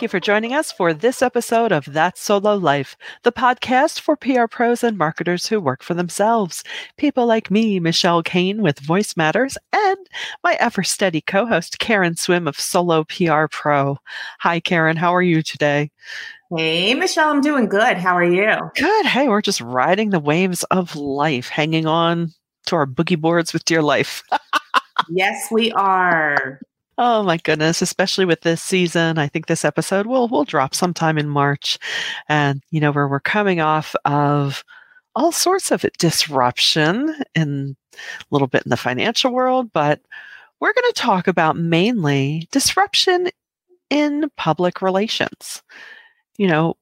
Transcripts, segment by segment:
Thank you for joining us for this episode of That Solo Life, the podcast for PR pros and marketers who work for themselves. People like me, Michelle Kane with VoiceMatters, and my ever steady co host, Karen Swim of Solo PR Pro. Hi, Karen. How are you today? Hey, Michelle, I'm doing good. How are you? Good. Hey, we're just riding the waves of life, hanging on to our boogie boards with dear life. yes, we are. Oh my goodness, especially with this season. I think this episode will will drop sometime in March. And you know, where we're coming off of all sorts of disruption in a little bit in the financial world, but we're going to talk about mainly disruption in public relations. You know,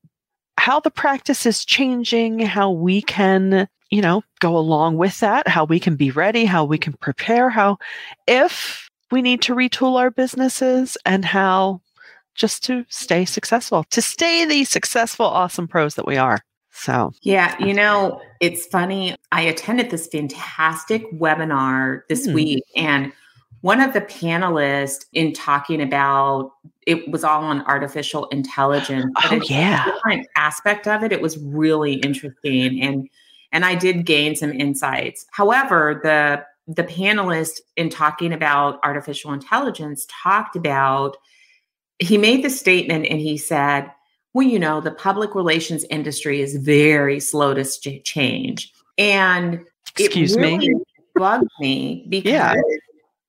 how the practice is changing, how we can, you know, go along with that, how we can be ready, how we can prepare, how if we need to retool our businesses and how just to stay successful, to stay the successful, awesome pros that we are. So, yeah, you know, it's funny. I attended this fantastic webinar this mm. week, and one of the panelists in talking about it was all on artificial intelligence. Oh, yeah. Different aspect of it. It was really interesting. And and I did gain some insights. However, the the panelist in talking about artificial intelligence talked about he made the statement and he said well you know the public relations industry is very slow to change and excuse really me bugged me because yeah.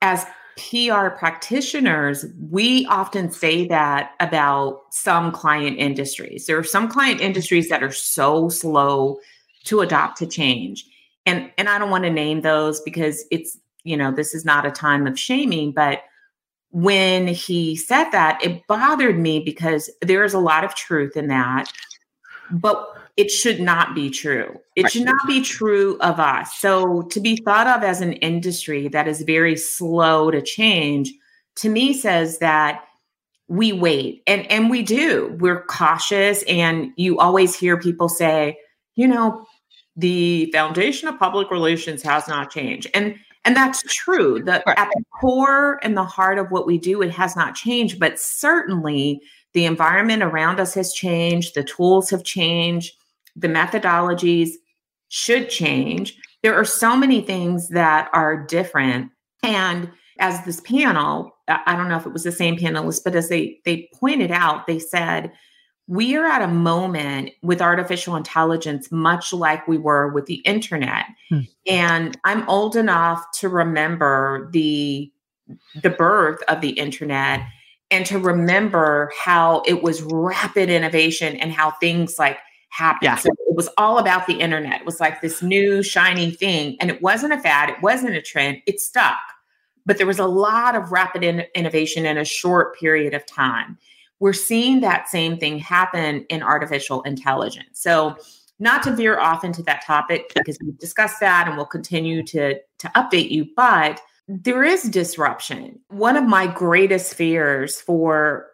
as PR practitioners, we often say that about some client industries. There are some client industries that are so slow to adopt to change and and I don't want to name those because it's you know this is not a time of shaming but when he said that it bothered me because there is a lot of truth in that but it should not be true. It should not be true of us. So to be thought of as an industry that is very slow to change to me says that we wait and and we do. We're cautious and you always hear people say you know the foundation of public relations has not changed. And and that's true. The right. at the core and the heart of what we do, it has not changed, but certainly the environment around us has changed, the tools have changed, the methodologies should change. There are so many things that are different. And as this panel, I don't know if it was the same panelist, but as they they pointed out, they said we are at a moment with artificial intelligence much like we were with the internet. Hmm. and i'm old enough to remember the the birth of the internet and to remember how it was rapid innovation and how things like happened. Yeah. so it was all about the internet. It was like this new shiny thing. And it wasn't a fad. It wasn't a trend. It stuck. But there was a lot of rapid in- innovation in a short period of time we're seeing that same thing happen in artificial intelligence. So, not to veer off into that topic because we've discussed that and we'll continue to, to update you, but there is disruption. One of my greatest fears for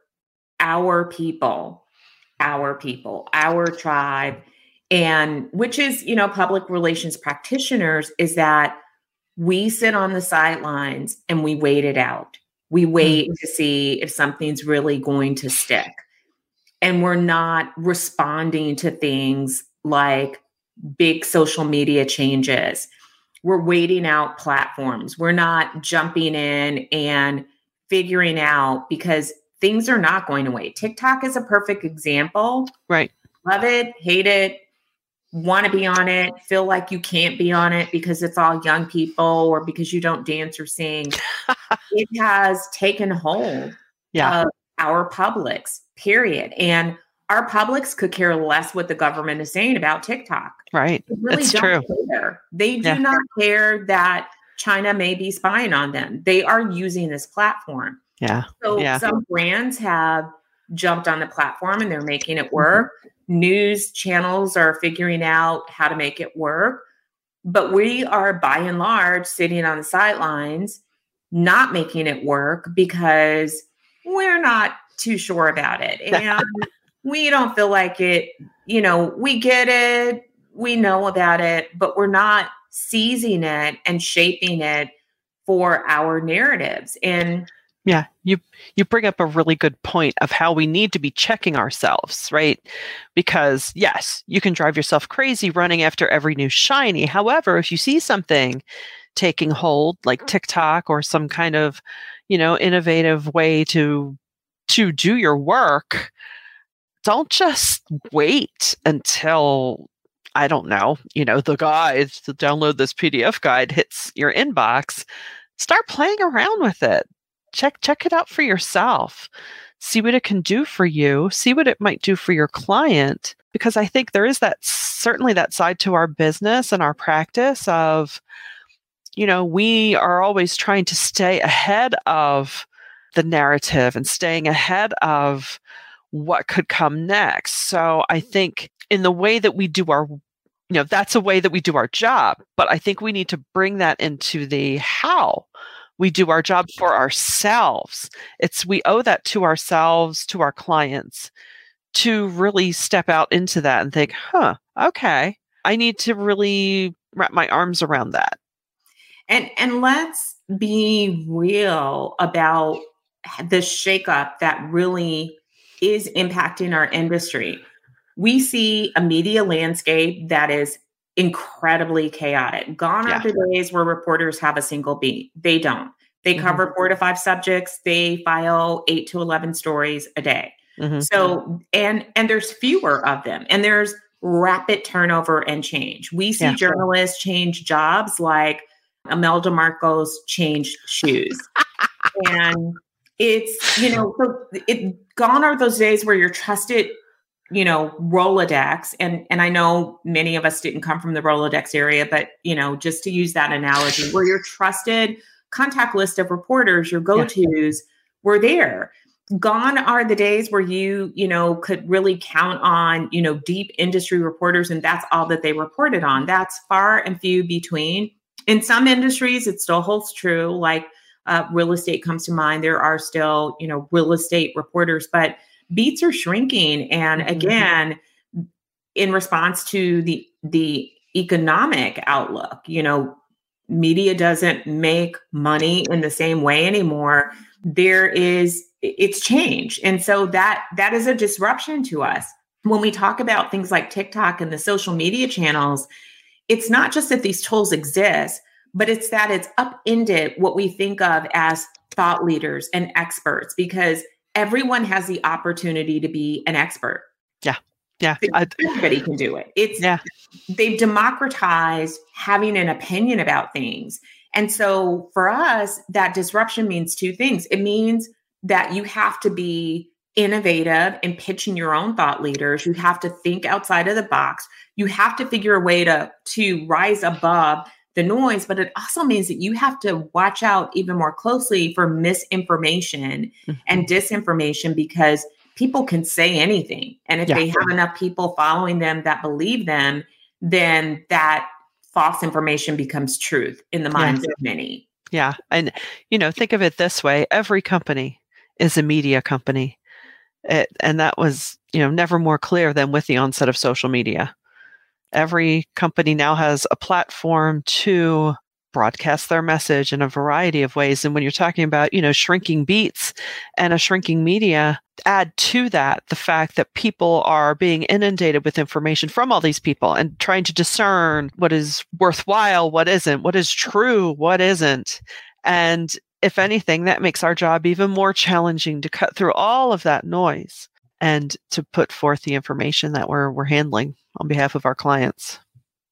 our people, our people, our tribe, and which is, you know, public relations practitioners, is that we sit on the sidelines and we wait it out. We wait mm-hmm. to see if something's really going to stick. And we're not responding to things like big social media changes. We're waiting out platforms. We're not jumping in and figuring out because things are not going away. TikTok is a perfect example. Right. Love it, hate it, want to be on it, feel like you can't be on it because it's all young people or because you don't dance or sing. it has taken hold yeah. of our publics, period. And our publics could care less what the government is saying about TikTok. Right. They really don't true. care. They do yeah. not care that China may be spying on them. They are using this platform. Yeah. So yeah. some brands have jumped on the platform and they're making it work. Mm-hmm news channels are figuring out how to make it work. But we are by and large sitting on the sidelines, not making it work because we're not too sure about it. And we don't feel like it, you know, we get it, we know about it, but we're not seizing it and shaping it for our narratives. And Yeah, you you bring up a really good point of how we need to be checking ourselves, right? Because yes, you can drive yourself crazy running after every new shiny. However, if you see something taking hold like TikTok or some kind of, you know, innovative way to to do your work, don't just wait until I don't know, you know, the guide to download this PDF guide hits your inbox. Start playing around with it check check it out for yourself. See what it can do for you. See what it might do for your client because i think there is that certainly that side to our business and our practice of you know we are always trying to stay ahead of the narrative and staying ahead of what could come next. So i think in the way that we do our you know that's a way that we do our job but i think we need to bring that into the how we do our job for ourselves. It's we owe that to ourselves, to our clients, to really step out into that and think, huh, okay, I need to really wrap my arms around that. And and let's be real about the shakeup that really is impacting our industry. We see a media landscape that is incredibly chaotic. Gone yeah. are the days where reporters have a single beat. They don't. They mm-hmm. cover four to five subjects. They file eight to 11 stories a day. Mm-hmm. So, and, and there's fewer of them and there's rapid turnover and change. We see yeah. journalists change jobs like Imelda Marcos changed shoes. and it's, you know, so it gone are those days where you're trusted you know rolodex and and i know many of us didn't come from the rolodex area but you know just to use that analogy where your trusted contact list of reporters your go-to's yeah. were there. Gone are the days where you you know could really count on you know deep industry reporters and that's all that they reported on. That's far and few between. In some industries it still holds true like uh, real estate comes to mind. There are still you know real estate reporters but beats are shrinking and mm-hmm. again in response to the the economic outlook you know media doesn't make money in the same way anymore. There is it's changed. And so that that is a disruption to us. When we talk about things like TikTok and the social media channels it's not just that these tools exist but it's that it's upended what we think of as thought leaders and experts because everyone has the opportunity to be an expert. Yeah. Yeah. Everybody can do it. It's yeah. they've democratized having an opinion about things. And so for us, that disruption means two things. It means that you have to be innovative in pitching your own thought leaders. You have to think outside of the box. You have to figure a way to to rise above the noise, but it also means that you have to watch out even more closely for misinformation mm-hmm. and disinformation because people can say anything. And if yeah. they have enough people following them that believe them, then that false information becomes truth in the minds yeah. of many. Yeah. And, you know, think of it this way every company is a media company. It, and that was, you know, never more clear than with the onset of social media every company now has a platform to broadcast their message in a variety of ways. And when you're talking about, you know, shrinking beats and a shrinking media, add to that the fact that people are being inundated with information from all these people and trying to discern what is worthwhile, what isn't, what is true, what isn't. And if anything, that makes our job even more challenging to cut through all of that noise and to put forth the information that we're we're handling on behalf of our clients.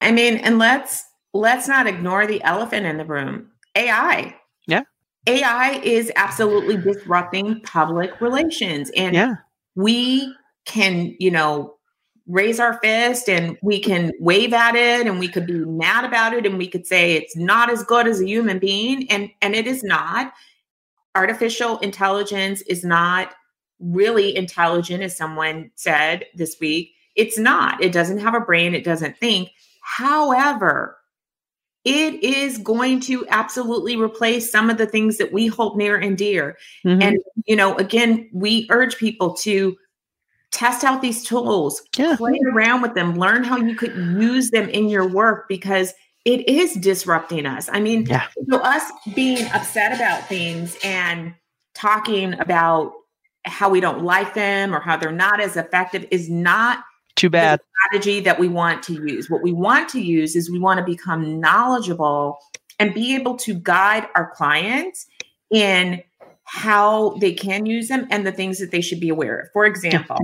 I mean, and let's let's not ignore the elephant in the room. AI. Yeah. AI is absolutely disrupting public relations and yeah. we can, you know, raise our fist and we can wave at it and we could be mad about it and we could say it's not as good as a human being and and it is not artificial intelligence is not really intelligent, as someone said this week. It's not. It doesn't have a brain, it doesn't think. However, it is going to absolutely replace some of the things that we hold near and dear. Mm-hmm. And, you know, again, we urge people to test out these tools, yeah. play around with them, learn how you could use them in your work because it is disrupting us. I mean, yeah. so us being upset about things and talking about how we don't like them or how they're not as effective is not too bad strategy that we want to use. What we want to use is we want to become knowledgeable and be able to guide our clients in how they can use them and the things that they should be aware of. For example,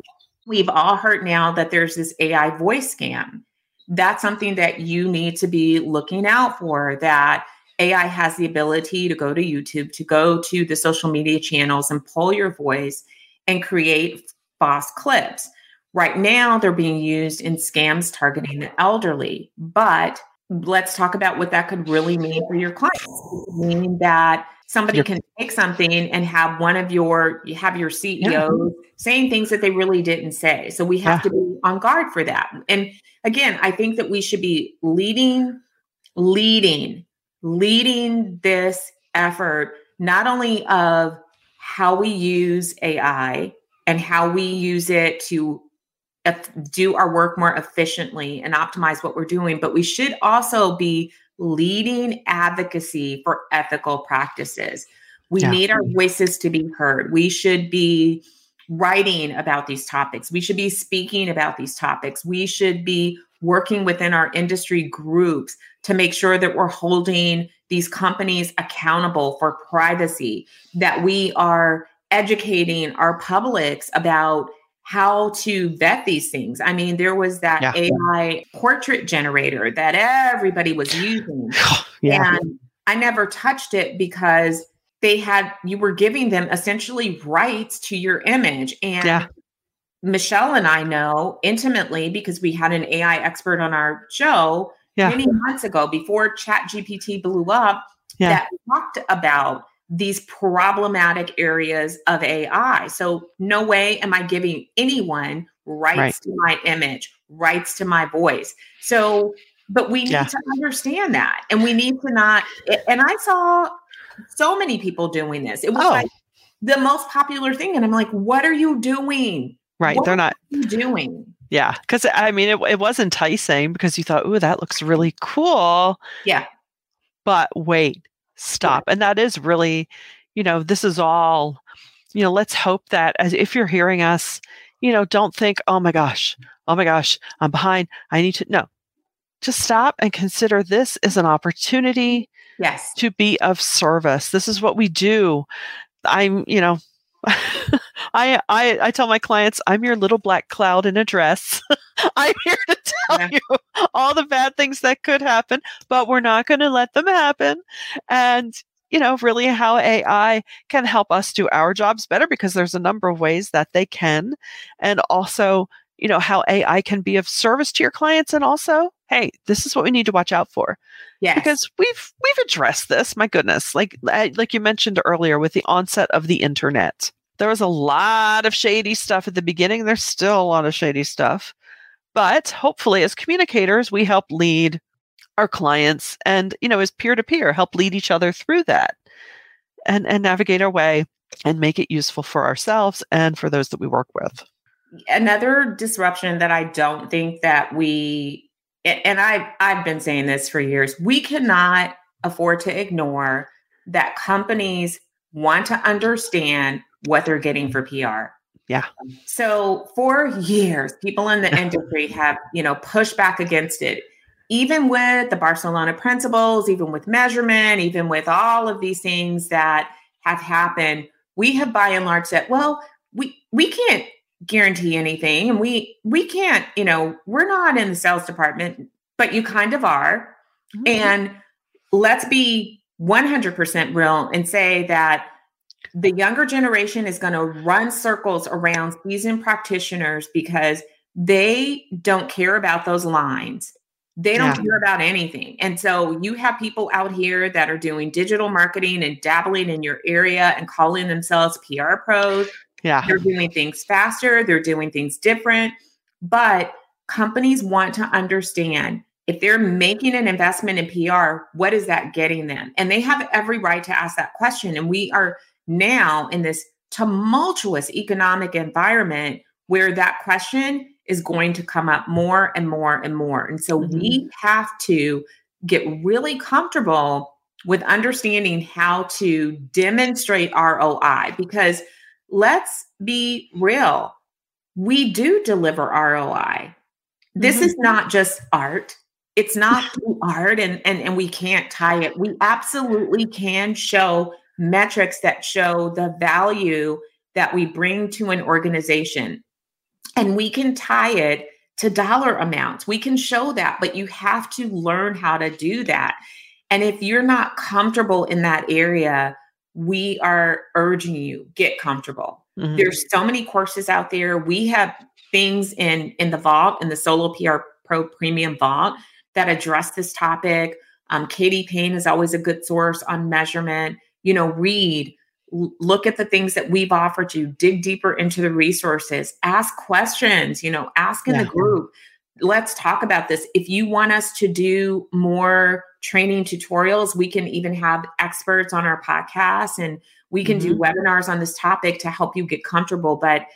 we've all heard now that there's this AI voice scam. That's something that you need to be looking out for that AI has the ability to go to YouTube, to go to the social media channels and pull your voice and create false clips. Right now, they're being used in scams targeting the elderly. But let's talk about what that could really mean for your clients. Meaning that somebody can take something and have one of your you have your CEOs yeah. saying things that they really didn't say. So we have yeah. to be on guard for that. And again, I think that we should be leading, leading leading this effort, not only of how we use AI and how we use it to do our work more efficiently and optimize what we're doing, but we should also be leading advocacy for ethical practices. We yeah. need our voices to be heard. We should be writing about these topics. We should be speaking about these topics. We should be working within our industry groups to make sure that we're holding these companies accountable for privacy, that we are educating our publics about how to vet these things. I mean, there was that yeah. AI portrait generator that everybody was using. yeah. And I never touched it because they had, you were giving them essentially rights to your image. And yeah. Michelle and I know intimately because we had an AI expert on our show yeah. many months ago before ChatGPT blew up yeah. that talked about these problematic areas of AI. So no way am I giving anyone rights right. to my image, rights to my voice. So, but we need yeah. to understand that. And we need to not, and I saw so many people doing this. It was oh. like the most popular thing. And I'm like, what are you doing? Right. What They're not doing. Yeah, because I mean, it, it was enticing because you thought, "Ooh, that looks really cool." Yeah. But wait, stop, yeah. and that is really, you know, this is all, you know. Let's hope that as if you're hearing us, you know, don't think, "Oh my gosh, oh my gosh, I'm behind. I need to." No, just stop and consider this is an opportunity. Yes. To be of service. This is what we do. I'm, you know, I, I I tell my clients I'm your little black cloud in a dress. I'm here to tell yeah. you all the bad things that could happen, but we're not going to let them happen. And you know, really how AI can help us do our jobs better because there's a number of ways that they can. And also, you know, how AI can be of service to your clients and also, hey, this is what we need to watch out for. Yeah. Because we've we've addressed this, my goodness. Like uh, like you mentioned earlier with the onset of the internet there was a lot of shady stuff at the beginning. There's still a lot of shady stuff. But hopefully, as communicators, we help lead our clients and, you know, as peer to peer, help lead each other through that and, and navigate our way and make it useful for ourselves and for those that we work with. Another disruption that I don't think that we, and I, I've been saying this for years, we cannot afford to ignore that companies want to understand what they're getting for PR. Yeah. So for years, people in the industry have, you know, pushed back against it. Even with the Barcelona principles, even with measurement, even with all of these things that have happened, we have by and large said, well, we we can't guarantee anything and we we can't, you know, we're not in the sales department, but you kind of are. Mm-hmm. And let's be 100% real and say that the younger generation is going to run circles around seasoned practitioners because they don't care about those lines. They don't yeah. care about anything. And so you have people out here that are doing digital marketing and dabbling in your area and calling themselves PR pros. Yeah. They're doing things faster, they're doing things different. But companies want to understand if they're making an investment in PR, what is that getting them? And they have every right to ask that question. And we are now in this tumultuous economic environment where that question is going to come up more and more and more. And so mm-hmm. we have to get really comfortable with understanding how to demonstrate ROI because let's be real, we do deliver ROI. This mm-hmm. is not just art. It's not art and, and, and we can't tie it. We absolutely can show metrics that show the value that we bring to an organization. And we can tie it to dollar amounts. We can show that, but you have to learn how to do that. And if you're not comfortable in that area, we are urging you get comfortable. Mm-hmm. There's so many courses out there. We have things in in the vault in the Solo PR Pro Premium Vault that address this topic. Um, Katie Paine is always a good source on measurement. You know, read, look at the things that we've offered you, dig deeper into the resources, ask questions, you know, ask in yeah. the group. Let's talk about this. If you want us to do more training tutorials, we can even have experts on our podcast and we can mm-hmm. do webinars on this topic to help you get comfortable. But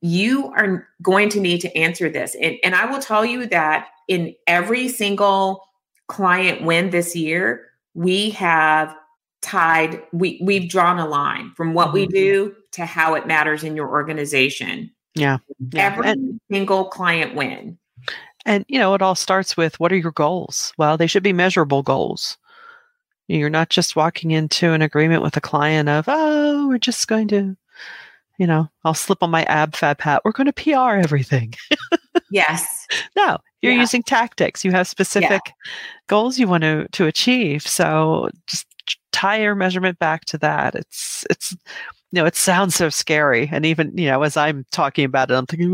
you are going to need to answer this. And, and I will tell you that in every single client win this year, we have tied we we've drawn a line from what we mm-hmm. do to how it matters in your organization yeah, yeah. every and, single client win and you know it all starts with what are your goals? Well they should be measurable goals. You're not just walking into an agreement with a client of oh we're just going to you know i'll slip on my ab fab hat. We're going to pr everything. Yes. No you're yeah. using tactics. You have specific yeah. goals you want to to achieve. So just tie your measurement back to that. It's it's you know it sounds so scary, and even you know as I'm talking about it, I'm thinking,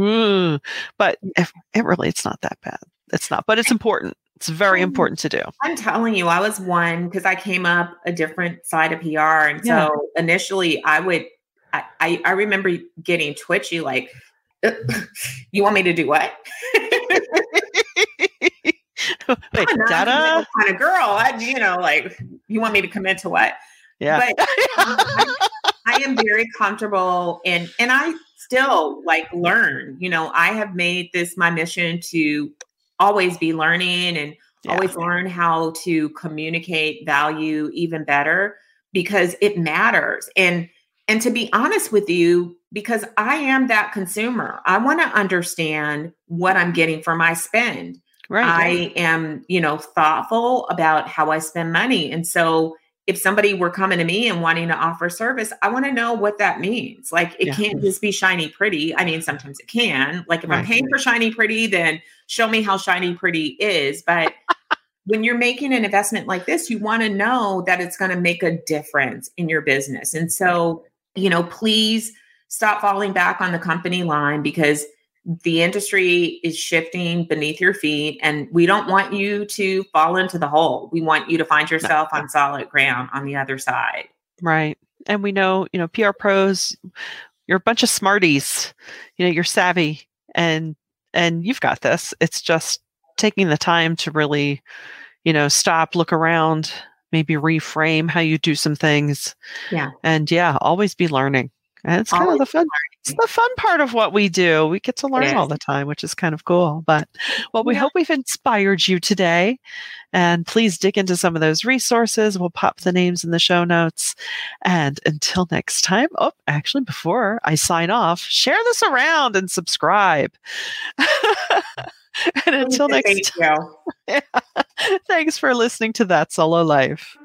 but mm. if, it really it's not that bad. It's not, but it's important. It's very important to do. I'm telling you, I was one because I came up a different side of PR, and yeah. so initially I would I, I, I remember getting twitchy, like, you want me to do what? Wait, I'm data? kind of girl. I, you know, like you want me to commit to what? Yeah. But am very comfortable and and I still like learn. You know, I have made this my mission to always be learning and yeah. always learn how to communicate value even better because it matters. And and to be honest with you, because I am that consumer, I want to understand what I'm getting for my spend. Right. I am, you know, thoughtful about how I spend money. And so if somebody were coming to me and wanting to offer service, I want to know what that means. Like it yeah. can't just be shiny pretty. I mean, sometimes it can. Like if right. I'm paying for shiny pretty, then show me how shiny pretty is. But when you're making an investment like this, you want to know that it's going to make a difference in your business. And so, you know, please stop falling back on the company line because the industry is shifting beneath your feet and we don't want you to fall into the hole. We want you to find yourself on solid ground on the other side. Right and we know you know pr pros you're a bunch of smarties you know you're savvy and and you've got this. It's just taking the time to really you know stop look around maybe reframe how you do some things. Yeah. And yeah always be learning and it's kind of the fun it's the fun part of what we do. We get to learn all the time, which is kind of cool. But well, we yeah. hope we've inspired you today. And please dig into some of those resources. We'll pop the names in the show notes. And until next time, oh, actually, before I sign off, share this around and subscribe. and until next time, yeah. thanks for listening to That Solo Life.